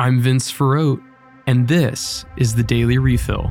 I'm Vince Ferrote, and this is the Daily Refill.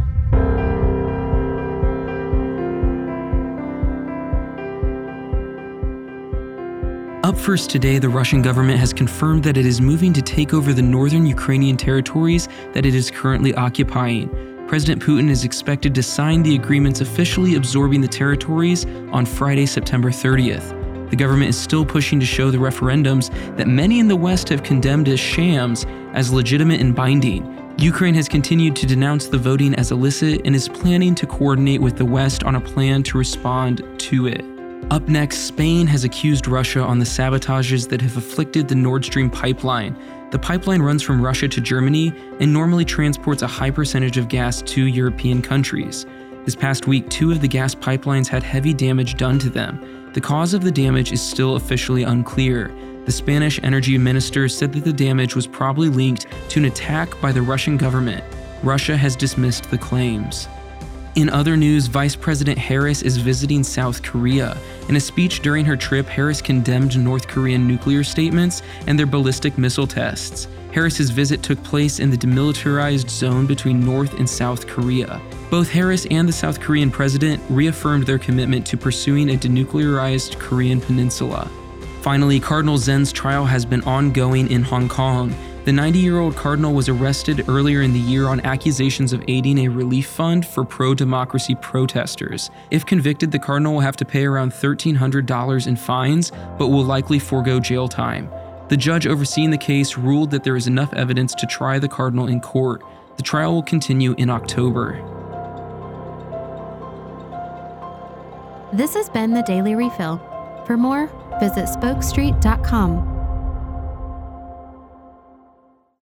Up first today, the Russian government has confirmed that it is moving to take over the northern Ukrainian territories that it is currently occupying. President Putin is expected to sign the agreements officially absorbing the territories on Friday, September 30th. The government is still pushing to show the referendums that many in the West have condemned as shams as legitimate and binding. Ukraine has continued to denounce the voting as illicit and is planning to coordinate with the West on a plan to respond to it. Up next, Spain has accused Russia on the sabotages that have afflicted the Nord Stream pipeline. The pipeline runs from Russia to Germany and normally transports a high percentage of gas to European countries. This past week, two of the gas pipelines had heavy damage done to them. The cause of the damage is still officially unclear. The Spanish energy minister said that the damage was probably linked to an attack by the Russian government. Russia has dismissed the claims. In other news, Vice President Harris is visiting South Korea. In a speech during her trip, Harris condemned North Korean nuclear statements and their ballistic missile tests. Harris's visit took place in the demilitarized zone between North and South Korea. Both Harris and the South Korean president reaffirmed their commitment to pursuing a denuclearized Korean peninsula. Finally, Cardinal Zen's trial has been ongoing in Hong Kong. The 90 year old cardinal was arrested earlier in the year on accusations of aiding a relief fund for pro democracy protesters. If convicted, the cardinal will have to pay around $1,300 in fines, but will likely forego jail time. The judge overseeing the case ruled that there is enough evidence to try the cardinal in court. The trial will continue in October. This has been the Daily Refill. For more, visit spokestreet.com.